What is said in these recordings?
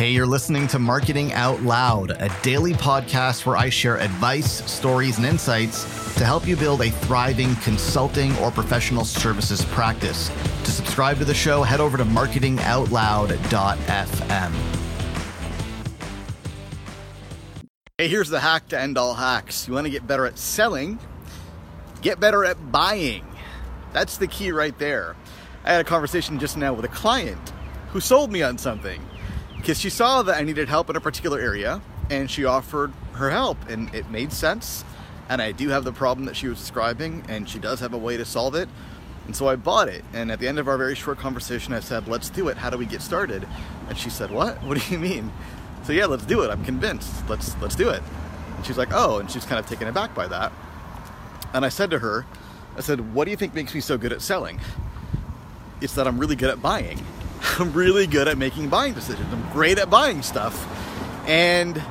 Hey, you're listening to Marketing Out Loud, a daily podcast where I share advice, stories, and insights to help you build a thriving consulting or professional services practice. To subscribe to the show, head over to marketingoutloud.fm. Hey, here's the hack to end all hacks. You want to get better at selling, get better at buying. That's the key right there. I had a conversation just now with a client who sold me on something because she saw that I needed help in a particular area and she offered her help and it made sense. And I do have the problem that she was describing and she does have a way to solve it. And so I bought it. And at the end of our very short conversation, I said, Let's do it. How do we get started? And she said, What? What do you mean? So yeah, let's do it. I'm convinced. Let's let's do it. And she's like, Oh, and she's kind of taken aback by that. And I said to her, I said, What do you think makes me so good at selling? It's that I'm really good at buying. I'm really good at making buying decisions. I'm great at buying stuff. And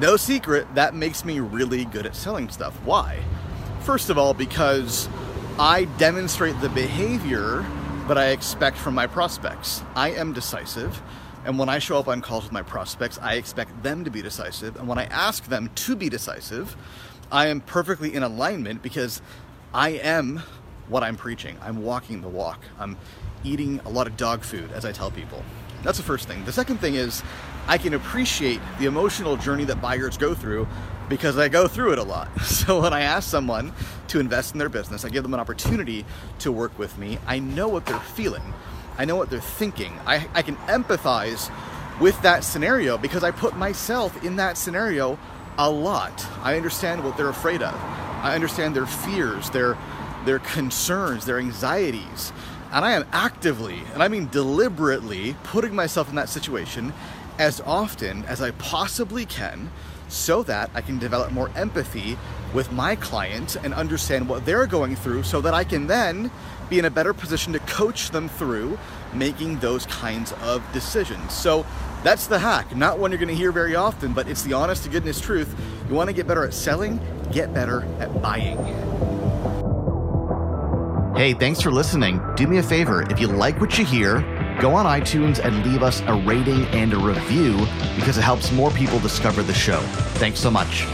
no secret, that makes me really good at selling stuff. Why? First of all, because I demonstrate the behavior that I expect from my prospects. I am decisive. And when I show up on calls with my prospects, I expect them to be decisive. And when I ask them to be decisive, I am perfectly in alignment because I am what I'm preaching. I'm walking the walk. I'm eating a lot of dog food, as I tell people. That's the first thing. The second thing is I can appreciate the emotional journey that buyers go through because I go through it a lot. So when I ask someone to invest in their business, I give them an opportunity to work with me. I know what they're feeling, I know what they're thinking. I, I can empathize with that scenario because I put myself in that scenario a lot. I understand what they're afraid of. I understand their fears, their their concerns, their anxieties. And I am actively, and I mean deliberately, putting myself in that situation as often as I possibly can so that I can develop more empathy with my clients and understand what they're going through so that I can then be in a better position to coach them through making those kinds of decisions. So that's the hack. Not one you're going to hear very often, but it's the honest to goodness truth. You want to get better at selling, get better at buying. Hey, thanks for listening. Do me a favor, if you like what you hear, go on iTunes and leave us a rating and a review because it helps more people discover the show. Thanks so much.